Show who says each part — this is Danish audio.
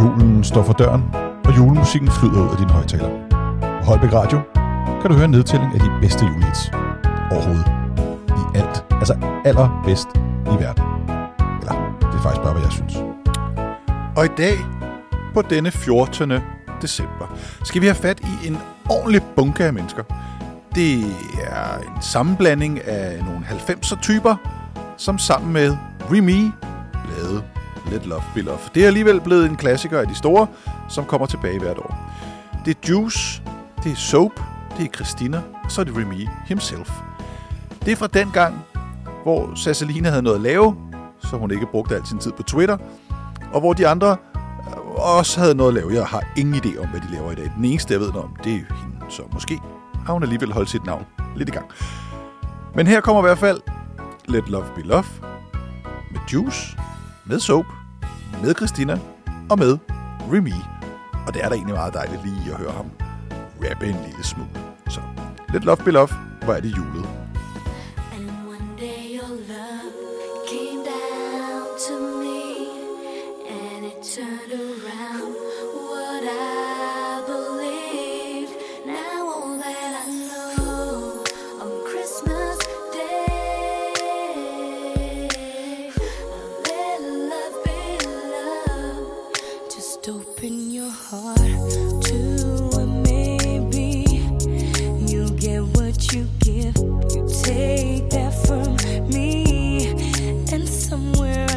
Speaker 1: Julen står for døren, og julemusikken flyder ud af din højtaler. På Holbæk Radio kan du høre en nedtælling af de bedste julehits overhovedet. I alt. Altså allerbedst i verden. Eller, det er faktisk bare, hvad jeg synes. Og i dag, på denne 14. december, skal vi have fat i en ordentlig bunke af mennesker. Det er en sammenblanding af nogle 90'er typer, som sammen med Remy Let Love Be Love. Det er alligevel blevet en klassiker af de store, som kommer tilbage hvert år. Det er Juice, det er Soap, det er Christina, og så er det Remy himself. Det er fra den gang, hvor Sasseline havde noget at lave, så hun ikke brugte al sin tid på Twitter, og hvor de andre øh, også havde noget at lave. Jeg har ingen idé om, hvad de laver i dag. Den eneste, jeg ved noget om, det er hende. Så måske har hun alligevel holdt sit navn lidt i gang. Men her kommer i hvert fald Let Love Be Love med Juice, med Soap, med Christina og med Remy. Og det er da egentlig meget dejligt lige at høre ham rappe en lille smule. Så lidt Love Be Love, hvor er det julet.
Speaker 2: And one day your love your heart maybe. You get what you give. You take that from me. And somewhere